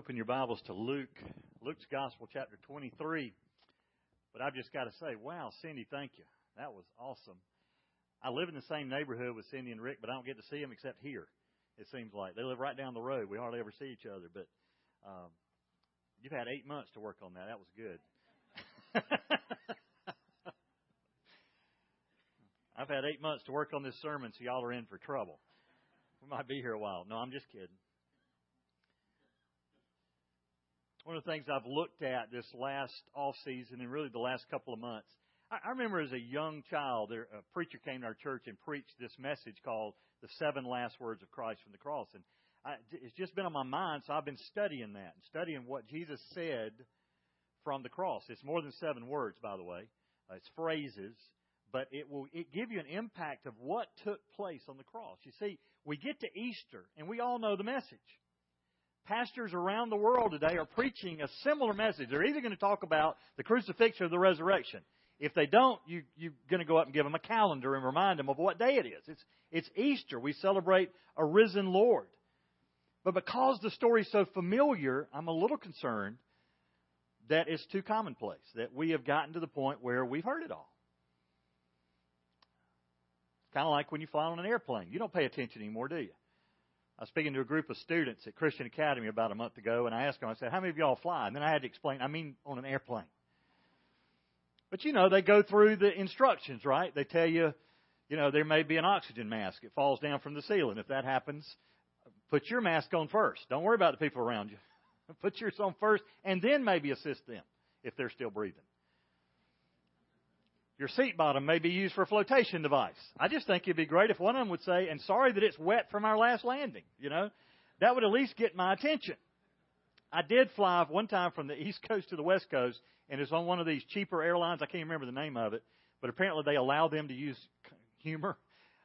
Open your Bibles to Luke, Luke's Gospel, chapter 23. But I've just got to say, wow, Cindy, thank you. That was awesome. I live in the same neighborhood with Cindy and Rick, but I don't get to see them except here. It seems like they live right down the road. We hardly ever see each other. But um, you've had eight months to work on that. That was good. I've had eight months to work on this sermon, so y'all are in for trouble. We might be here a while. No, I'm just kidding. One of the things I've looked at this last off season and really the last couple of months, I, I remember as a young child, there, a preacher came to our church and preached this message called "The Seven Last Words of Christ from the Cross," and I, it's just been on my mind, so I've been studying that and studying what Jesus said from the cross. It's more than seven words, by the way. Uh, it's phrases, but it will it give you an impact of what took place on the cross. You see, we get to Easter and we all know the message pastors around the world today are preaching a similar message. They're either going to talk about the crucifixion or the resurrection. If they don't, you, you're going to go up and give them a calendar and remind them of what day it is. It's, it's Easter. We celebrate a risen Lord. But because the story's so familiar, I'm a little concerned that it's too commonplace, that we have gotten to the point where we've heard it all. Kind of like when you fly on an airplane. You don't pay attention anymore, do you? I was speaking to a group of students at Christian Academy about a month ago, and I asked them, I said, How many of y'all fly? And then I had to explain, I mean, on an airplane. But you know, they go through the instructions, right? They tell you, you know, there may be an oxygen mask. It falls down from the ceiling. If that happens, put your mask on first. Don't worry about the people around you. put yours on first, and then maybe assist them if they're still breathing. Your seat bottom may be used for a flotation device. I just think it'd be great if one of them would say, and sorry that it's wet from our last landing, you know. That would at least get my attention. I did fly one time from the East Coast to the West Coast, and it's on one of these cheaper airlines. I can't remember the name of it, but apparently they allow them to use humor.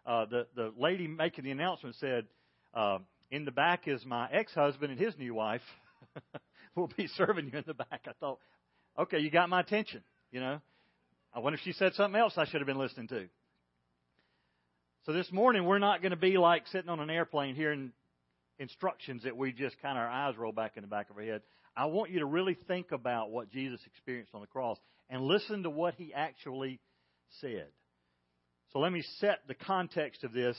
Uh, the the lady making the announcement said, uh, "In the back is my ex-husband and his new wife. will be serving you in the back." I thought, okay, you got my attention, you know. I wonder if she said something else I should have been listening to. So this morning, we're not going to be like sitting on an airplane hearing instructions that we just kind of our eyes roll back in the back of our head. I want you to really think about what Jesus experienced on the cross and listen to what he actually said. So let me set the context of this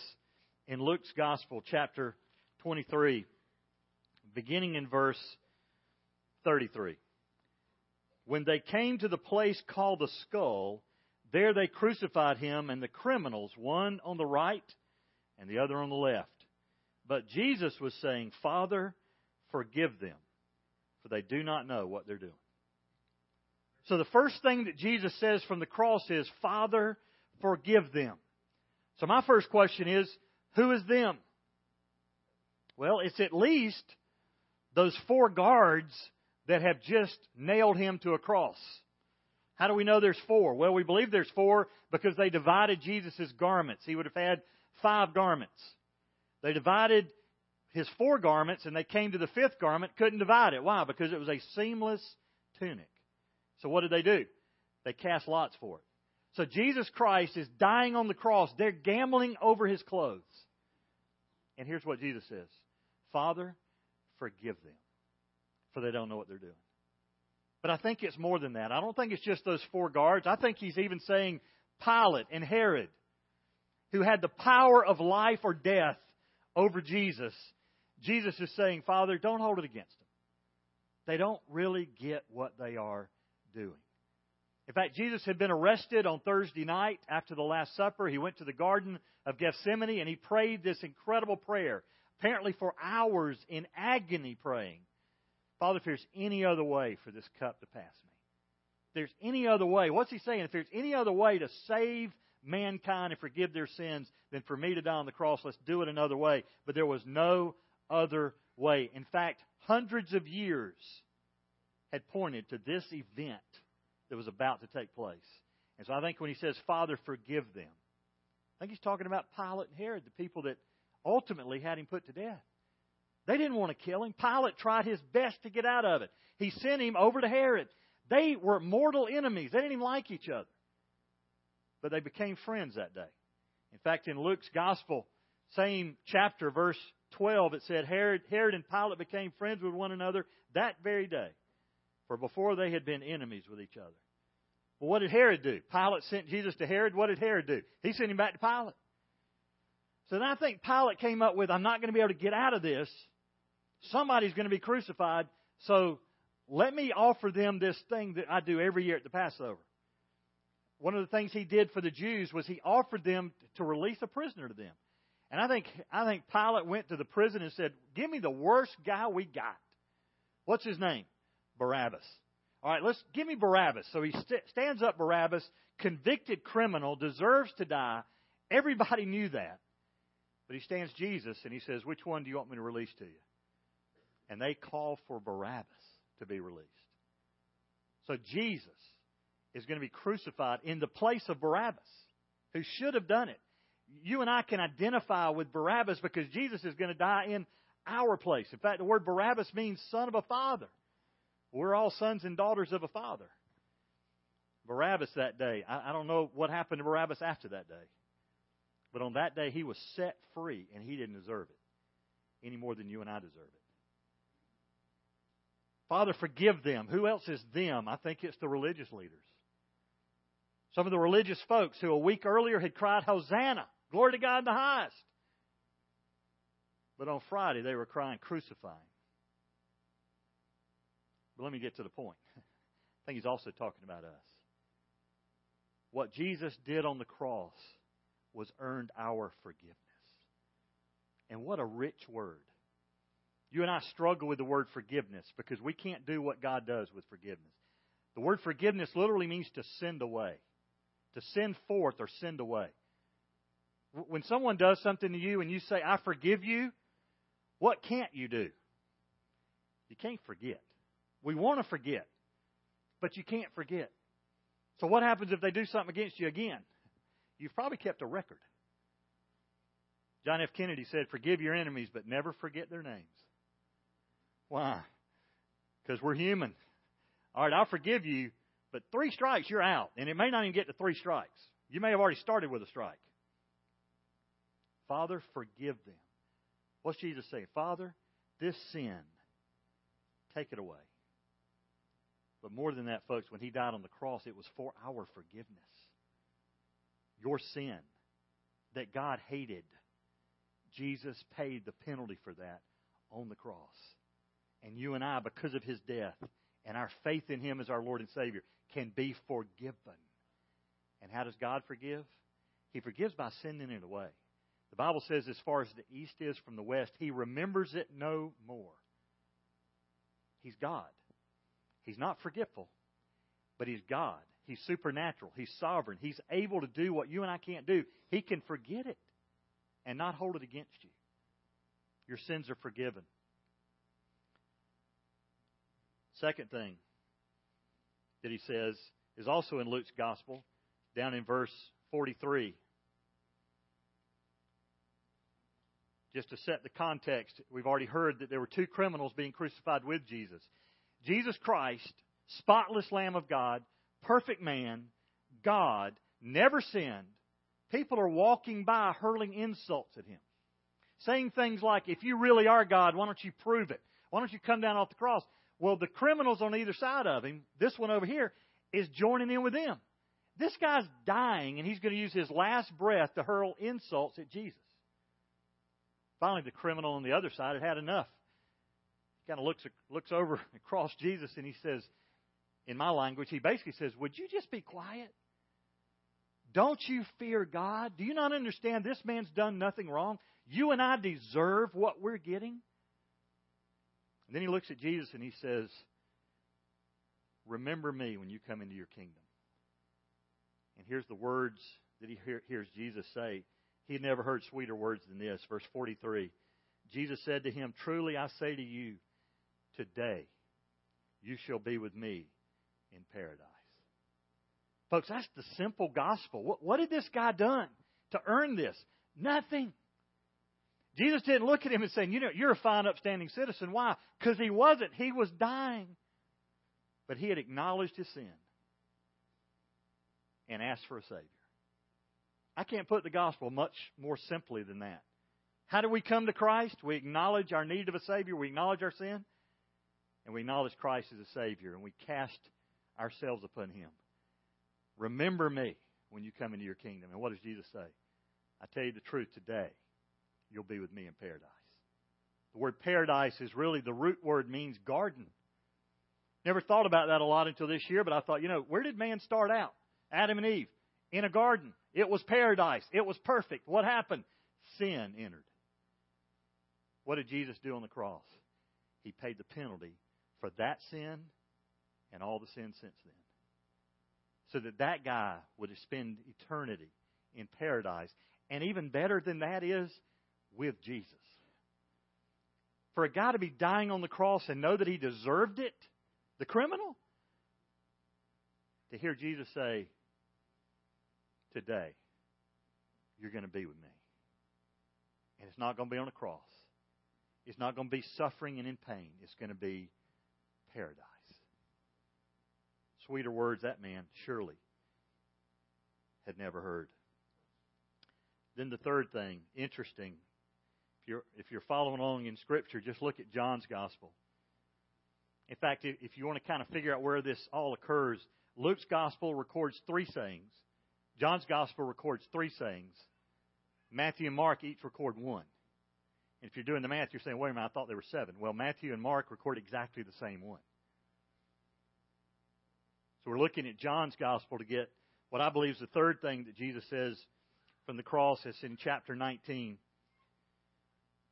in Luke's Gospel, chapter 23, beginning in verse 33. When they came to the place called the skull, there they crucified him and the criminals, one on the right and the other on the left. But Jesus was saying, Father, forgive them, for they do not know what they're doing. So the first thing that Jesus says from the cross is, Father, forgive them. So my first question is, who is them? Well, it's at least those four guards that have just nailed him to a cross. How do we know there's four? Well, we believe there's four because they divided Jesus' garments. He would have had five garments. They divided his four garments and they came to the fifth garment, couldn't divide it. Why? Because it was a seamless tunic. So what did they do? They cast lots for it. So Jesus Christ is dying on the cross. They're gambling over his clothes. And here's what Jesus says Father, forgive them they don't know what they're doing. But I think it's more than that. I don't think it's just those four guards. I think he's even saying Pilate and Herod, who had the power of life or death over Jesus. Jesus is saying, Father, don't hold it against them. They don't really get what they are doing. In fact, Jesus had been arrested on Thursday night after the Last Supper. He went to the Garden of Gethsemane and he prayed this incredible prayer, apparently for hours in agony praying. Father, if there's any other way for this cup to pass me, if there's any other way, what's he saying? If there's any other way to save mankind and forgive their sins than for me to die on the cross, let's do it another way. But there was no other way. In fact, hundreds of years had pointed to this event that was about to take place. And so I think when he says, Father, forgive them, I think he's talking about Pilate and Herod, the people that ultimately had him put to death. They didn't want to kill him. Pilate tried his best to get out of it. He sent him over to Herod. They were mortal enemies. They didn't even like each other. But they became friends that day. In fact, in Luke's Gospel, same chapter, verse 12, it said Herod, Herod and Pilate became friends with one another that very day. For before they had been enemies with each other. Well, what did Herod do? Pilate sent Jesus to Herod. What did Herod do? He sent him back to Pilate. So then I think Pilate came up with, I'm not going to be able to get out of this. Somebody's going to be crucified. So let me offer them this thing that I do every year at the Passover. One of the things he did for the Jews was he offered them to release a prisoner to them. And I think I think Pilate went to the prison and said, "Give me the worst guy we got. What's his name? Barabbas. All right, let's give me Barabbas." So he st- stands up Barabbas, convicted criminal, deserves to die. Everybody knew that. But he stands Jesus and he says, "Which one do you want me to release to you?" And they call for Barabbas to be released. So Jesus is going to be crucified in the place of Barabbas, who should have done it you and I can identify with Barabbas because Jesus is going to die in our place. In fact, the word Barabbas means son of a father. We're all sons and daughters of a father. Barabbas that day, I, don't know what happened to Barabbas after that day. But on that day, he was set free, and he didn't deserve it any more than you and I deserve it. Father, forgive them. Who else is them? I think it's the religious leaders. Some of the religious folks who a week earlier had cried, Hosanna. Glory to God in the highest. But on Friday, they were crying, crucify him. But let me get to the point. I think he's also talking about us. What Jesus did on the cross was earned our forgiveness. And what a rich word. You and I struggle with the word forgiveness because we can't do what God does with forgiveness. The word forgiveness literally means to send away, to send forth or send away when someone does something to you and you say, I forgive you, what can't you do? You can't forget. We want to forget, but you can't forget. So what happens if they do something against you again? You've probably kept a record. John F. Kennedy said, Forgive your enemies, but never forget their names. Why? Because we're human. All right, I'll forgive you, but three strikes, you're out. And it may not even get to three strikes. You may have already started with a strike. Father, forgive them. What's Jesus saying? Father, this sin, take it away. But more than that, folks, when he died on the cross, it was for our forgiveness. Your sin that God hated, Jesus paid the penalty for that on the cross. And you and I, because of his death and our faith in him as our Lord and Savior, can be forgiven. And how does God forgive? He forgives by sending it away. The Bible says, as far as the east is from the west, He remembers it no more. He's God. He's not forgetful, but He's God. He's supernatural. He's sovereign. He's able to do what you and I can't do. He can forget it and not hold it against you. Your sins are forgiven. Second thing that he says is also in Luke's gospel, down in verse 43. just to set the context, we've already heard that there were two criminals being crucified with Jesus. Jesus Christ, spotless Lamb of God, perfect man, God, never sinned. People are walking by hurling insults at him. Saying things like, if you really are God, why don't you prove it? Why don't you come down off the cross? Well, the criminals on either side of him, this one over here, is joining in with them. This guy's dying, and he's going to use his last breath to hurl insults at Jesus. Finally, the criminal on the other side had had enough. He kind of looks looks over across Jesus and he says, in my language, he basically says, "Would you just be quiet? Don't you fear God? Do you not understand this man's done nothing wrong? You and I deserve what we're getting." And then he looks at Jesus and he says, Remember me when you come into your kingdom. And here's the words that he hears Jesus say he had never heard sweeter words than this. Verse 43 Jesus said to him, Truly I say to you, today you shall be with me in paradise. Folks, that's the simple gospel. What, what did this guy done to earn this? Nothing. Jesus didn't look at him and say, You know, you're a fine, upstanding citizen. Why? Because he wasn't. He was dying. But he had acknowledged his sin and asked for a Savior. I can't put the gospel much more simply than that. How do we come to Christ? We acknowledge our need of a Savior, we acknowledge our sin, and we acknowledge Christ as a Savior, and we cast ourselves upon Him. Remember me when you come into your kingdom. And what does Jesus say? I tell you the truth today, you'll be with me in paradise. The word paradise is really the root word means garden. Never thought about that a lot until this year, but I thought, you know, where did man start out? Adam and Eve in a garden. It was paradise. It was perfect. What happened? Sin entered. What did Jesus do on the cross? He paid the penalty for that sin and all the sins since then. So that that guy would spend eternity in paradise. And even better than that is with Jesus. For a guy to be dying on the cross and know that he deserved it, the criminal, to hear Jesus say, Today, you're going to be with me. And it's not going to be on a cross. It's not going to be suffering and in pain. It's going to be paradise. Sweeter words that man surely had never heard. Then the third thing, interesting. If you're, if you're following along in Scripture, just look at John's Gospel. In fact, if you want to kind of figure out where this all occurs, Luke's Gospel records three sayings. John's Gospel records three sayings. Matthew and Mark each record one. And if you're doing the math, you're saying, wait a minute, I thought there were seven. Well, Matthew and Mark record exactly the same one. So we're looking at John's gospel to get what I believe is the third thing that Jesus says from the cross. It's in chapter 19,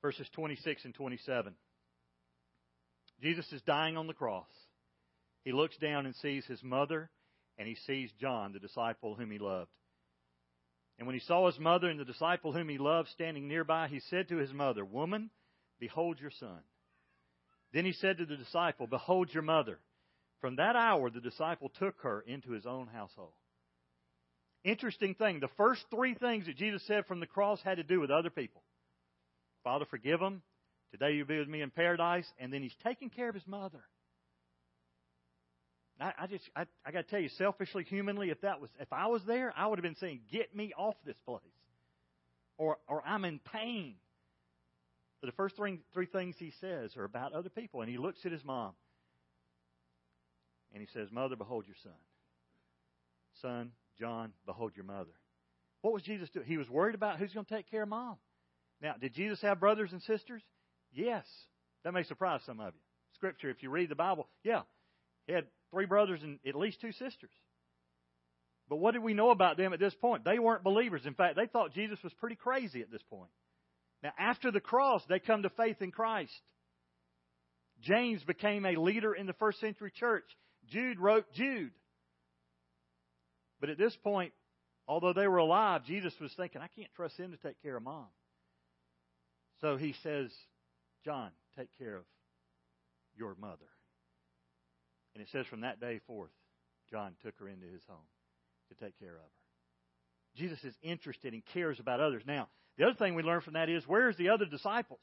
verses 26 and 27. Jesus is dying on the cross. He looks down and sees his mother, and he sees John, the disciple whom he loved. And when he saw his mother and the disciple whom he loved standing nearby, he said to his mother, Woman, behold your son. Then he said to the disciple, Behold your mother. From that hour, the disciple took her into his own household. Interesting thing. The first three things that Jesus said from the cross had to do with other people. Father, forgive them. Today you'll be with me in paradise. And then he's taking care of his mother. I, I just, I, I got to tell you, selfishly, humanly, if that was, if I was there, I would have been saying, "Get me off this place," or, or I'm in pain. But the first three, three things he says are about other people, and he looks at his mom. And he says, Mother, behold your son. Son, John, behold your mother. What was Jesus doing? He was worried about who's going to take care of mom. Now, did Jesus have brothers and sisters? Yes. That may surprise some of you. Scripture, if you read the Bible, yeah. He had three brothers and at least two sisters. But what did we know about them at this point? They weren't believers. In fact, they thought Jesus was pretty crazy at this point. Now, after the cross, they come to faith in Christ. James became a leader in the first century church. Jude wrote Jude. But at this point, although they were alive, Jesus was thinking, I can't trust him to take care of mom. So he says, John, take care of your mother. And it says from that day forth, John took her into his home to take care of her. Jesus is interested and cares about others. Now, the other thing we learn from that is where's the other disciples?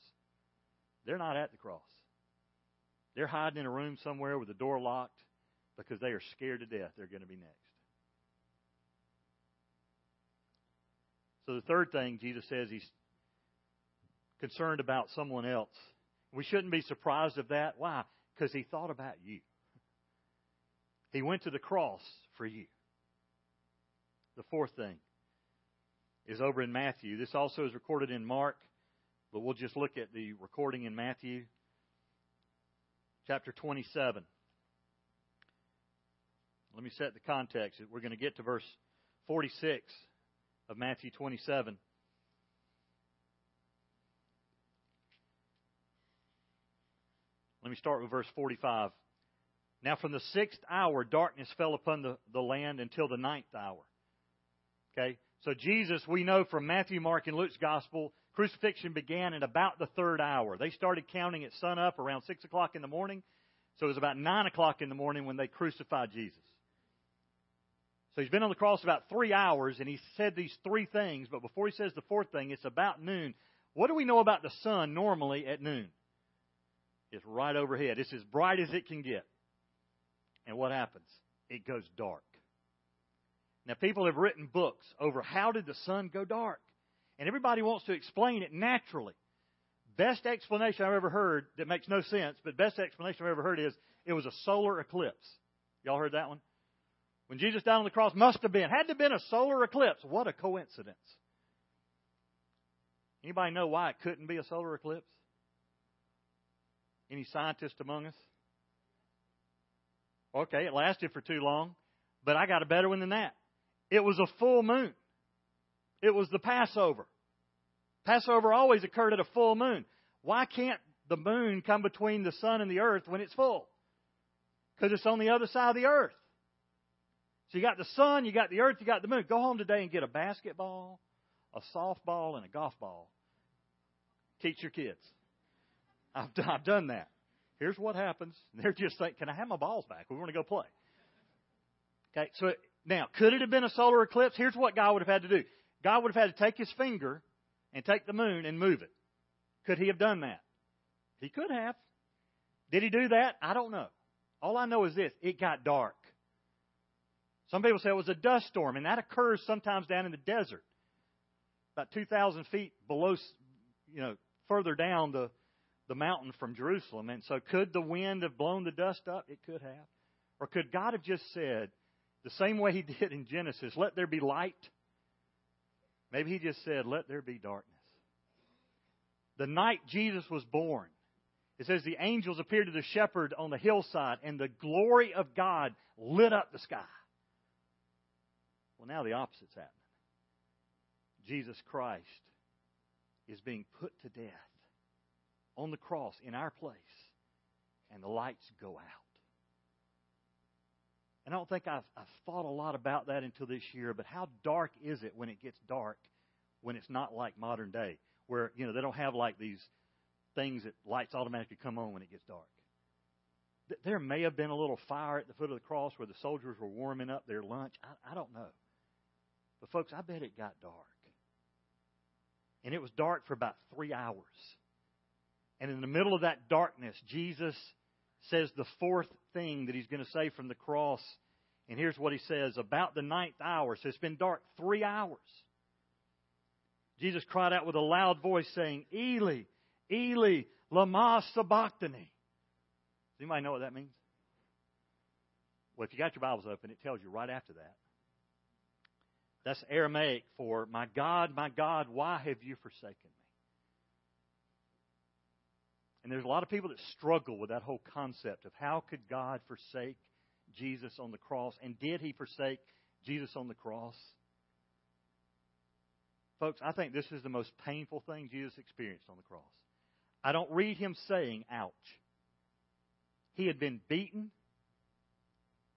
They're not at the cross. They're hiding in a room somewhere with the door locked because they are scared to death they're going to be next. So the third thing Jesus says he's concerned about someone else. We shouldn't be surprised of that. Why? Because he thought about you. He went to the cross for you. The fourth thing is over in Matthew. This also is recorded in Mark, but we'll just look at the recording in Matthew chapter 27. Let me set the context. We're going to get to verse 46 of Matthew 27. Let me start with verse 45. Now, from the sixth hour, darkness fell upon the, the land until the ninth hour. Okay? So, Jesus, we know from Matthew, Mark, and Luke's gospel, crucifixion began at about the third hour. They started counting at sunup around 6 o'clock in the morning. So, it was about 9 o'clock in the morning when they crucified Jesus. So he's been on the cross about three hours, and he said these three things, but before he says the fourth thing, it's about noon. What do we know about the sun normally at noon? It's right overhead. It's as bright as it can get. And what happens? It goes dark. Now, people have written books over how did the sun go dark? And everybody wants to explain it naturally. Best explanation I've ever heard that makes no sense, but best explanation I've ever heard is it was a solar eclipse. Y'all heard that one? When Jesus died on the cross, must have been, had to have been a solar eclipse. What a coincidence. Anybody know why it couldn't be a solar eclipse? Any scientists among us? Okay, it lasted for too long, but I got a better one than that. It was a full moon. It was the Passover. Passover always occurred at a full moon. Why can't the moon come between the sun and the earth when it's full? Because it's on the other side of the earth. So you got the sun, you got the earth, you got the moon. Go home today and get a basketball, a softball, and a golf ball. Teach your kids. I've, I've done that. Here's what happens. They're just like, can I have my balls back? We want to go play. Okay, so now, could it have been a solar eclipse? Here's what God would have had to do. God would have had to take his finger and take the moon and move it. Could he have done that? He could have. Did he do that? I don't know. All I know is this it got dark. Some people say it was a dust storm, and that occurs sometimes down in the desert, about 2,000 feet below, you know, further down the, the mountain from Jerusalem. And so, could the wind have blown the dust up? It could have. Or could God have just said, the same way He did in Genesis, let there be light? Maybe He just said, let there be darkness. The night Jesus was born, it says the angels appeared to the shepherd on the hillside, and the glory of God lit up the sky. Well, now the opposite's happening. Jesus Christ is being put to death on the cross in our place, and the lights go out. And I don't think I've, I've thought a lot about that until this year, but how dark is it when it gets dark when it's not like modern day, where, you know, they don't have like these things that lights automatically come on when it gets dark. There may have been a little fire at the foot of the cross where the soldiers were warming up their lunch. I, I don't know. But, folks, I bet it got dark. And it was dark for about three hours. And in the middle of that darkness, Jesus says the fourth thing that he's going to say from the cross. And here's what he says about the ninth hour. So it's been dark three hours. Jesus cried out with a loud voice, saying, Eli, Eli, lama sabachthani. Does anybody know what that means? Well, if you got your Bibles open, it tells you right after that. That's Aramaic for, My God, my God, why have you forsaken me? And there's a lot of people that struggle with that whole concept of how could God forsake Jesus on the cross? And did he forsake Jesus on the cross? Folks, I think this is the most painful thing Jesus experienced on the cross. I don't read him saying, ouch. He had been beaten.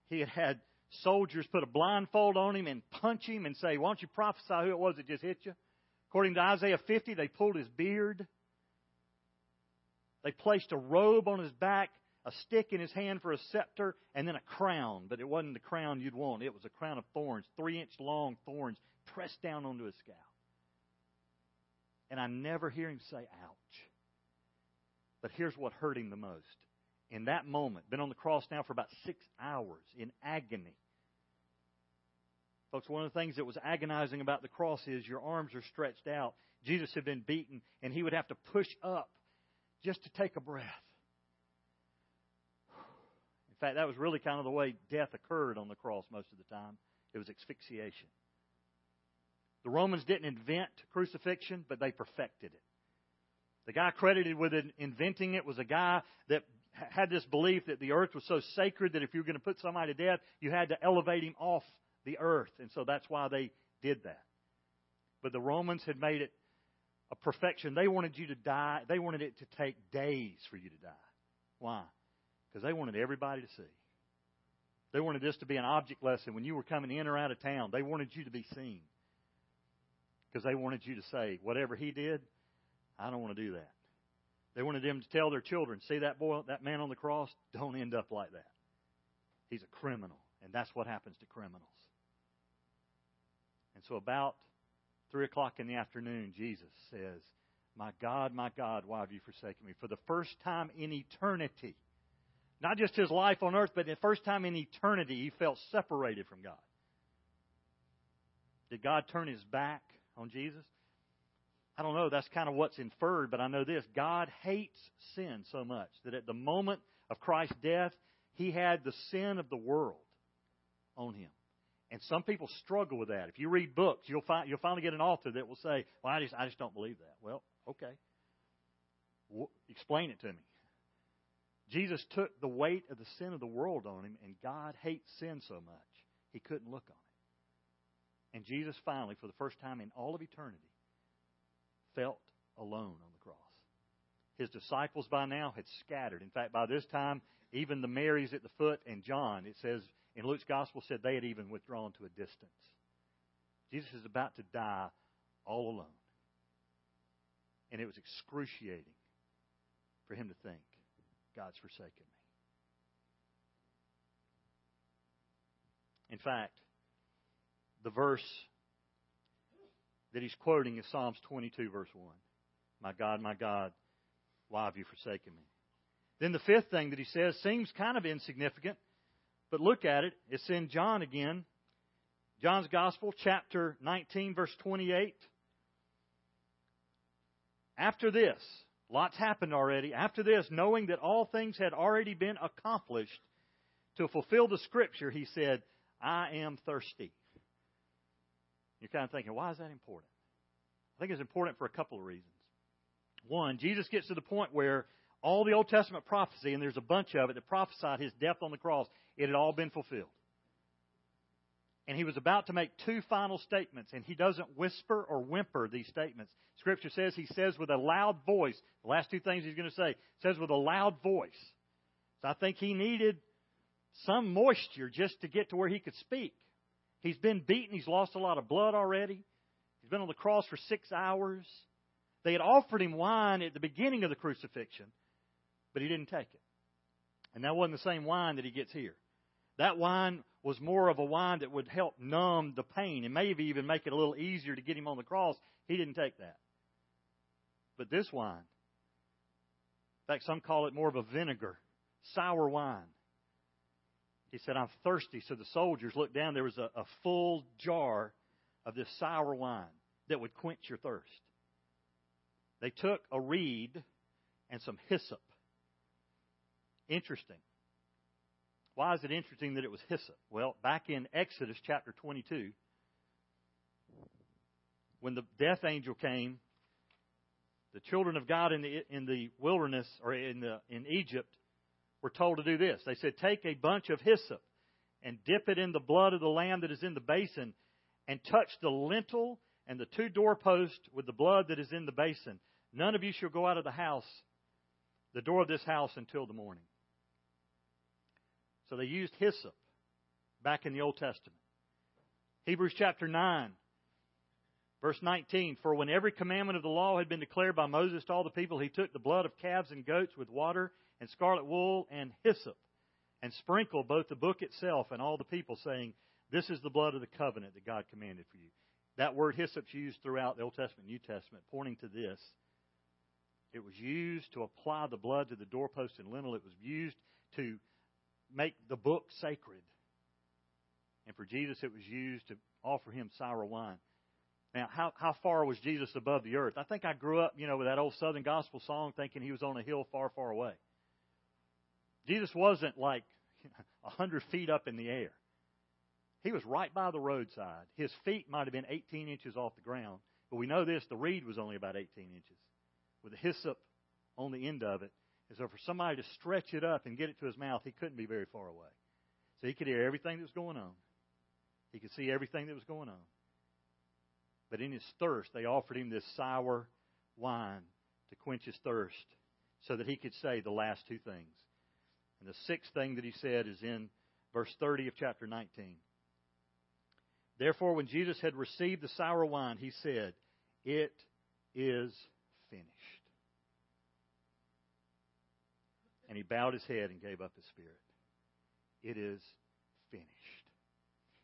He had had soldiers put a blindfold on him and punch him and say, Why don't you prophesy who it was that just hit you? According to Isaiah 50, they pulled his beard. They placed a robe on his back, a stick in his hand for a scepter, and then a crown. But it wasn't the crown you'd want. It was a crown of thorns, three inch long thorns pressed down onto his scalp. And I never hear him say, ouch. But here's what hurt him the most. In that moment, been on the cross now for about six hours in agony. Folks, one of the things that was agonizing about the cross is your arms are stretched out. Jesus had been beaten, and he would have to push up just to take a breath. In fact, that was really kind of the way death occurred on the cross most of the time. It was asphyxiation. The Romans didn't invent crucifixion, but they perfected it. The guy credited with inventing it was a guy that had this belief that the earth was so sacred that if you were going to put somebody to death, you had to elevate him off the earth. And so that's why they did that. But the Romans had made it a perfection. They wanted you to die. They wanted it to take days for you to die. Why? Because they wanted everybody to see. They wanted this to be an object lesson when you were coming in or out of town. They wanted you to be seen. Because they wanted you to say, whatever he did, I don't want to do that. They wanted them to tell their children, see that boy, that man on the cross? Don't end up like that. He's a criminal. And that's what happens to criminals. And so about 3 o'clock in the afternoon, Jesus says, My God, my God, why have you forsaken me? For the first time in eternity, not just his life on earth, but the first time in eternity, he felt separated from God. Did God turn his back on Jesus? I don't know, that's kind of what's inferred, but I know this. God hates sin so much that at the moment of Christ's death, he had the sin of the world on him. And some people struggle with that. If you read books, you'll find you'll finally get an author that will say, "Well, I just I just don't believe that." Well, okay. W- explain it to me. Jesus took the weight of the sin of the world on him, and God hates sin so much he couldn't look on it. And Jesus finally, for the first time in all of eternity, felt alone on the cross. His disciples by now had scattered. In fact, by this time, even the Marys at the foot and John, it says in Luke's gospel, said they had even withdrawn to a distance. Jesus is about to die all alone. And it was excruciating for him to think, God's forsaken me. In fact, the verse that he's quoting is Psalms 22, verse 1. My God, my God, why have you forsaken me? Then the fifth thing that he says seems kind of insignificant, but look at it. It's in John again. John's Gospel, chapter 19, verse 28. After this, lots happened already. After this, knowing that all things had already been accomplished to fulfill the Scripture, he said, I am thirsty. You're kind of thinking, why is that important? I think it's important for a couple of reasons. One, Jesus gets to the point where all the Old Testament prophecy, and there's a bunch of it that prophesied his death on the cross, it had all been fulfilled. And he was about to make two final statements, and he doesn't whisper or whimper these statements. Scripture says he says with a loud voice, the last two things he's going to say, says with a loud voice. So I think he needed some moisture just to get to where he could speak. He's been beaten. He's lost a lot of blood already. He's been on the cross for six hours. They had offered him wine at the beginning of the crucifixion, but he didn't take it. And that wasn't the same wine that he gets here. That wine was more of a wine that would help numb the pain and maybe even make it a little easier to get him on the cross. He didn't take that. But this wine, in fact, some call it more of a vinegar, sour wine. He said, I'm thirsty. So the soldiers looked down. There was a, a full jar of this sour wine that would quench your thirst. They took a reed and some hyssop. Interesting. Why is it interesting that it was hyssop? Well, back in Exodus chapter 22, when the death angel came, the children of God in the in the wilderness or in the in Egypt were told to do this. They said, Take a bunch of hyssop and dip it in the blood of the lamb that is in the basin, and touch the lintel and the two doorposts with the blood that is in the basin. None of you shall go out of the house, the door of this house, until the morning. So they used hyssop back in the Old Testament. Hebrews chapter 9, verse 19 For when every commandment of the law had been declared by Moses to all the people, he took the blood of calves and goats with water and scarlet wool and hyssop, and sprinkled both the book itself and all the people, saying, This is the blood of the covenant that God commanded for you. That word hyssop's used throughout the Old Testament, New Testament, pointing to this. It was used to apply the blood to the doorpost and lintel. It was used to make the book sacred. And for Jesus, it was used to offer him sour wine. Now, how, how far was Jesus above the earth? I think I grew up, you know, with that old Southern gospel song thinking he was on a hill far, far away. Jesus wasn't like a hundred feet up in the air. He was right by the roadside. His feet might have been 18 inches off the ground, but we know this the reed was only about 18 inches, with a hyssop on the end of it. And so for somebody to stretch it up and get it to his mouth, he couldn't be very far away. So he could hear everything that was going on. He could see everything that was going on. But in his thirst, they offered him this sour wine to quench his thirst so that he could say the last two things. And the sixth thing that he said is in verse 30 of chapter 19. Therefore, when Jesus had received the sour wine, he said, It is finished. And he bowed his head and gave up his spirit. It is finished.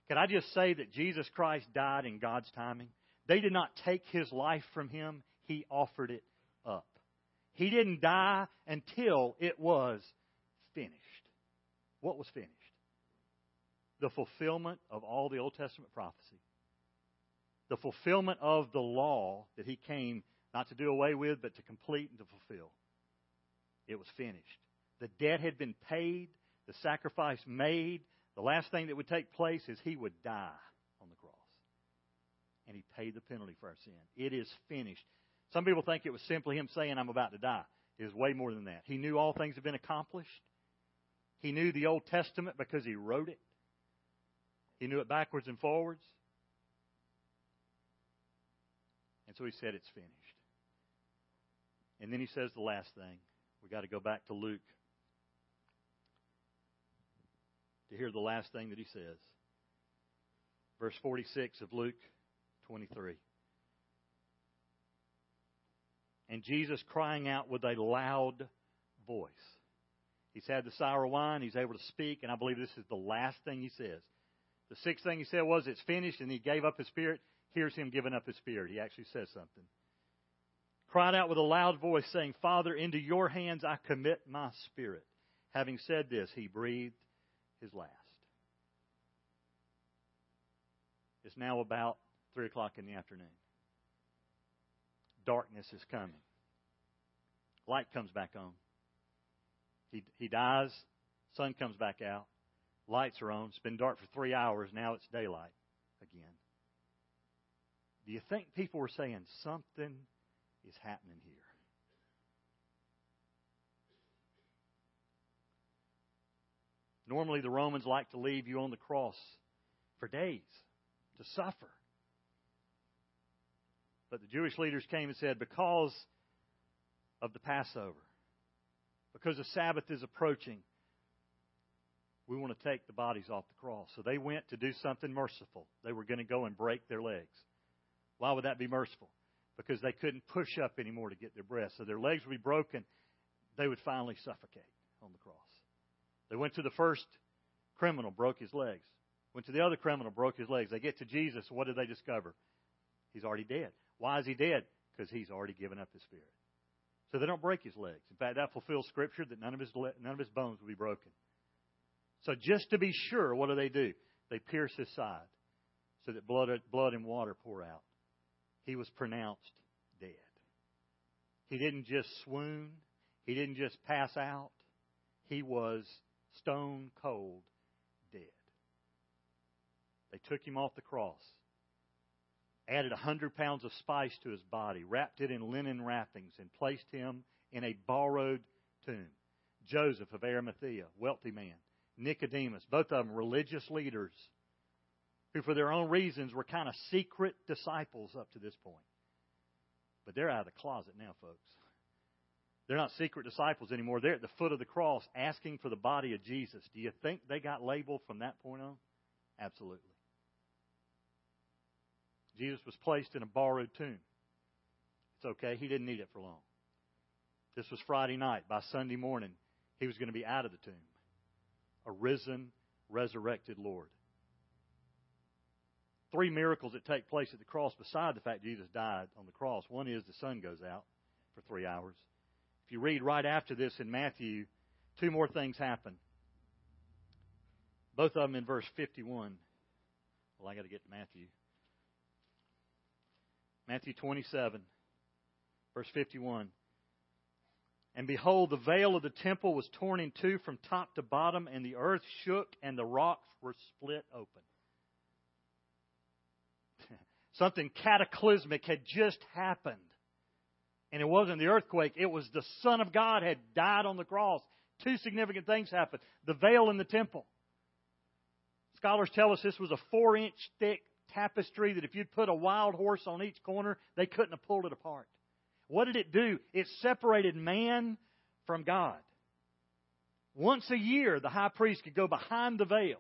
Can I just say that Jesus Christ died in God's timing? They did not take his life from him, he offered it up. He didn't die until it was finished. What was finished? The fulfillment of all the Old Testament prophecy. The fulfillment of the law that he came Not to do away with, but to complete and to fulfill. It was finished. The debt had been paid, the sacrifice made. The last thing that would take place is he would die on the cross. And he paid the penalty for our sin. It is finished. Some people think it was simply him saying, I'm about to die. It was way more than that. He knew all things had been accomplished. He knew the Old Testament because he wrote it. He knew it backwards and forwards. And so he said, It's finished. And then he says the last thing. We've got to go back to Luke to hear the last thing that he says. Verse 46 of Luke 23. And Jesus crying out with a loud voice. He's had the sour wine, he's able to speak, and I believe this is the last thing he says. The sixth thing he said was, It's finished, and he gave up his spirit. Here's him giving up his spirit. He actually says something cried out with a loud voice, saying, Father, into your hands I commit my spirit. Having said this, he breathed his last. It's now about 3 o'clock in the afternoon. Darkness is coming. Light comes back on. He, he dies. Sun comes back out. Lights are on. It's been dark for three hours. Now it's daylight again. Do you think people were saying something is happening here. Normally, the Romans like to leave you on the cross for days to suffer. But the Jewish leaders came and said, because of the Passover, because the Sabbath is approaching, we want to take the bodies off the cross. So they went to do something merciful. They were going to go and break their legs. Why would that be merciful? because they couldn't push up anymore to get their breath. So their legs would be broken. They would finally suffocate on the cross. They went to the first criminal, broke his legs. Went to the other criminal, broke his legs. They get to Jesus. What did they discover? He's already dead. Why is he dead? Because he's already given up his spirit. So they don't break his legs. In fact, that fulfills Scripture that none of his none of his bones will be broken. So just to be sure, what do they do? They pierce his side so that blood, blood and water pour out he was pronounced dead. He didn't just swoon, he didn't just pass out, he was stone cold dead. They took him off the cross, added a hundred pounds of spice to his body, wrapped it in linen wrappings, and placed him in a borrowed tomb. Joseph of Arimathea, wealthy man, Nicodemus, both of them religious leaders who, for their own reasons, were kind of secret disciples up to this point. But they're out of the closet now, folks. They're not secret disciples anymore. They're at the foot of the cross asking for the body of Jesus. Do you think they got labeled from that point on? Absolutely. Jesus was placed in a borrowed tomb. It's okay. He didn't need it for long. This was Friday night. By Sunday morning, he was going to be out of the tomb. A risen, resurrected Lord three miracles that take place at the cross beside the fact Jesus died on the cross. One is the sun goes out for three hours. If you read right after this in Matthew, two more things happen. Both of them in verse 51. Well, I got to get to Matthew. Matthew 27, verse 51. And behold, the veil of the temple was torn in two from top to bottom, and the earth shook, and the rocks were split open. Something cataclysmic had just happened. And it wasn't the earthquake, it was the Son of God had died on the cross. Two significant things happened. The veil in the temple. Scholars tell us this was a four inch thick tapestry that if you'd put a wild horse on each corner, they couldn't have pulled it apart. What did it do? It separated man from God. Once a year, the high priest could go behind the veil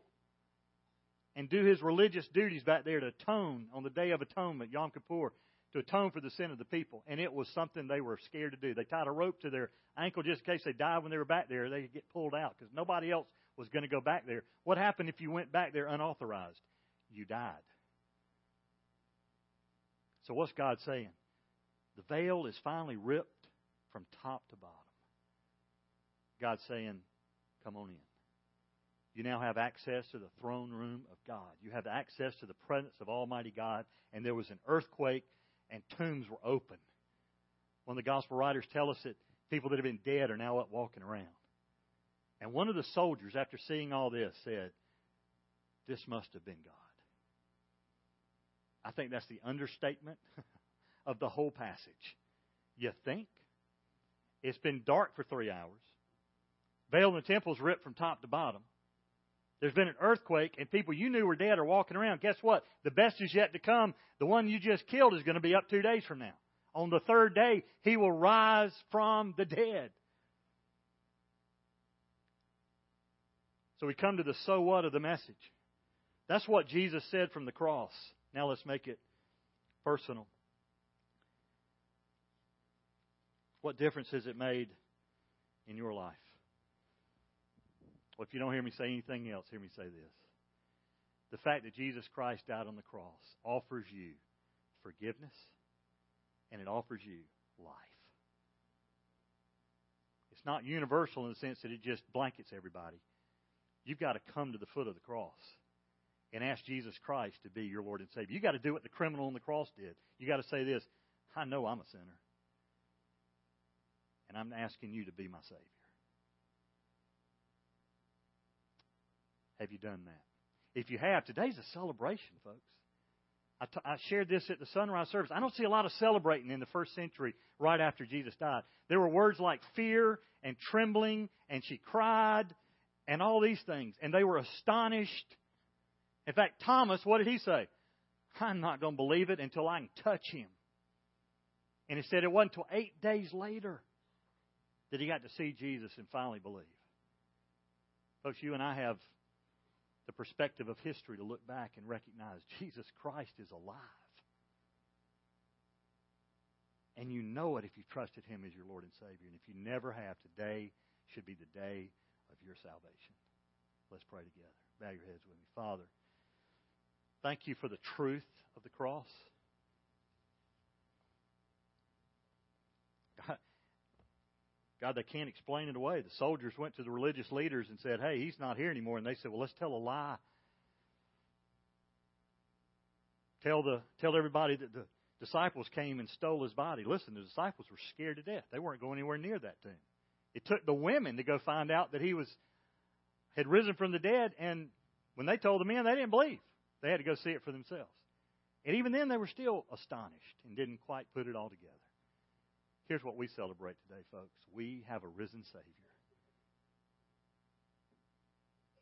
and do his religious duties back there to atone on the Day of Atonement, Yom Kippur, to atone for the sin of the people. And it was something they were scared to do. They tied a rope to their ankle just in case they died when they were back there. They could get pulled out because nobody else was going to go back there. What happened if you went back there unauthorized? You died. So what's God saying? The veil is finally ripped from top to bottom. God's saying, come on in. You now have access to the throne room of God. You have access to the presence of Almighty God. And there was an earthquake, and tombs were open. One of the gospel writers tell us that people that have been dead are now up walking around. And one of the soldiers, after seeing all this, said, This must have been God. I think that's the understatement of the whole passage. You think? It's been dark for three hours. Veil in the temple is ripped from top to bottom. There's been an earthquake, and people you knew were dead are walking around. Guess what? The best is yet to come. The one you just killed is going to be up two days from now. On the third day, he will rise from the dead. So we come to the so what of the message. That's what Jesus said from the cross. Now let's make it personal. What difference has it made in your life? Well, if you don't hear me say anything else, hear me say this. The fact that Jesus Christ died on the cross offers you forgiveness and it offers you life. It's not universal in the sense that it just blankets everybody. You've got to come to the foot of the cross and ask Jesus Christ to be your Lord and Savior. You've got to do what the criminal on the cross did. You've got to say this I know I'm a sinner, and I'm asking you to be my Savior. Have you done that? If you have, today's a celebration, folks. I, t- I shared this at the sunrise service. I don't see a lot of celebrating in the first century right after Jesus died. There were words like fear and trembling, and she cried, and all these things. And they were astonished. In fact, Thomas, what did he say? I'm not going to believe it until I can touch him. And he said it wasn't until eight days later that he got to see Jesus and finally believe. Folks, you and I have the perspective of history to look back and recognize Jesus Christ is alive. And you know it if you trusted Him as your Lord and Savior. And if you never have, today should be the day of your salvation. Let's pray together. Bow your heads with me. Father, thank you for the truth of the cross. God, they can't explain it away. The soldiers went to the religious leaders and said, Hey, he's not here anymore. And they said, Well, let's tell a lie. Tell the tell everybody that the disciples came and stole his body. Listen, the disciples were scared to death. They weren't going anywhere near that tomb. It took the women to go find out that he was had risen from the dead, and when they told the men, they didn't believe. They had to go see it for themselves. And even then, they were still astonished and didn't quite put it all together. Here's what we celebrate today, folks. We have a risen Savior.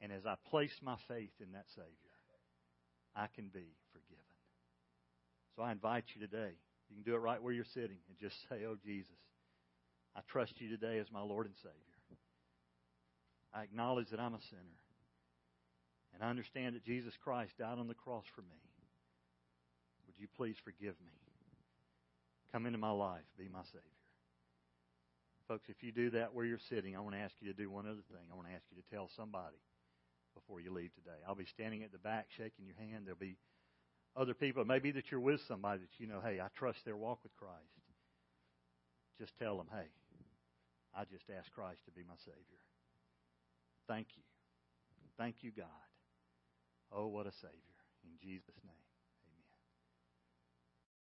And as I place my faith in that Savior, I can be forgiven. So I invite you today. You can do it right where you're sitting and just say, Oh, Jesus, I trust you today as my Lord and Savior. I acknowledge that I'm a sinner. And I understand that Jesus Christ died on the cross for me. Would you please forgive me? Come into my life, be my Savior. Folks, if you do that where you're sitting, I want to ask you to do one other thing. I want to ask you to tell somebody before you leave today. I'll be standing at the back shaking your hand. There'll be other people. It may be that you're with somebody that you know, hey, I trust their walk with Christ. Just tell them, hey, I just asked Christ to be my Savior. Thank you. Thank you, God. Oh, what a Savior. In Jesus' name.